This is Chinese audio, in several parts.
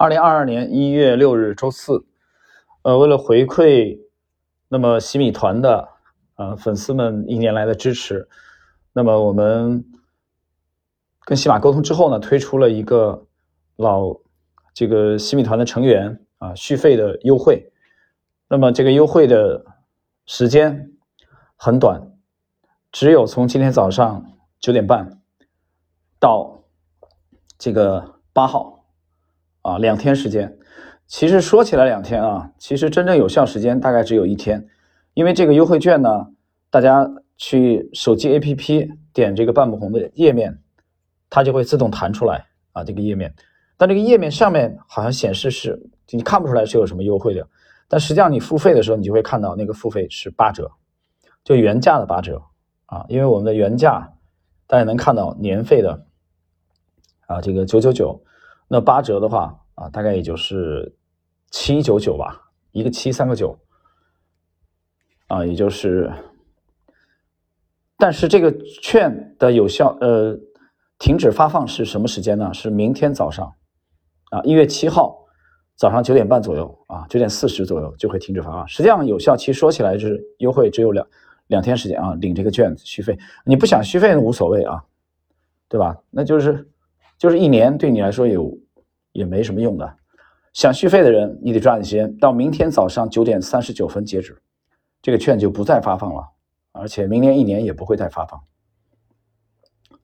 二零二二年一月六日周四，呃，为了回馈那么洗米团的呃粉丝们一年来的支持，那么我们跟喜马沟通之后呢，推出了一个老这个洗米团的成员啊续费的优惠。那么这个优惠的时间很短，只有从今天早上九点半到这个八号。啊，两天时间，其实说起来两天啊，其实真正有效时间大概只有一天，因为这个优惠券呢，大家去手机 APP 点这个半亩红的页面，它就会自动弹出来啊这个页面，但这个页面上面好像显示是你看不出来是有什么优惠的，但实际上你付费的时候，你就会看到那个付费是八折，就原价的八折啊，因为我们的原价大家能看到年费的啊这个九九九。那八折的话啊，大概也就是七九九吧，一个七三个九啊，也就是，但是这个券的有效呃停止发放是什么时间呢？是明天早上啊，一月七号早上九点半左右啊，九点四十左右就会停止发放。实际上有效期说起来就是优惠只有两两天时间啊，领这个券续费，你不想续费无所谓啊，对吧？那就是。就是一年对你来说有也没什么用的，想续费的人你得抓紧时间，到明天早上九点三十九分截止，这个券就不再发放了，而且明年一年也不会再发放，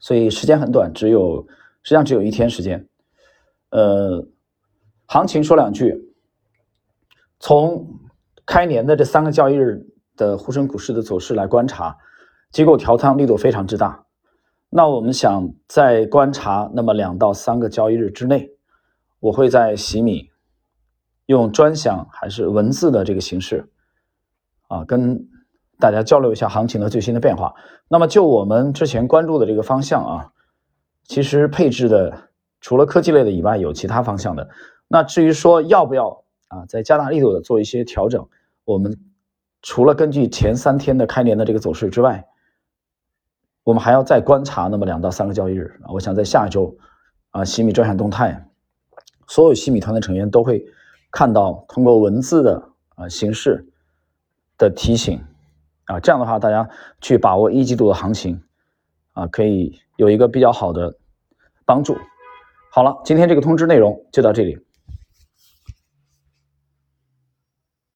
所以时间很短，只有实际上只有一天时间。呃，行情说两句，从开年的这三个交易日的沪深股市的走势来观察，机构调仓力度非常之大。那我们想在观察那么两到三个交易日之内，我会在洗米用专享还是文字的这个形式啊，跟大家交流一下行情的最新的变化。那么就我们之前关注的这个方向啊，其实配置的除了科技类的以外，有其他方向的。那至于说要不要啊，再加大力度的做一些调整，我们除了根据前三天的开年的这个走势之外。我们还要再观察那么两到三个交易日，我想在下周，啊，西米专享动态，所有西米团的成员都会看到通过文字的啊形式的提醒，啊，这样的话大家去把握一季度的行情，啊，可以有一个比较好的帮助。好了，今天这个通知内容就到这里。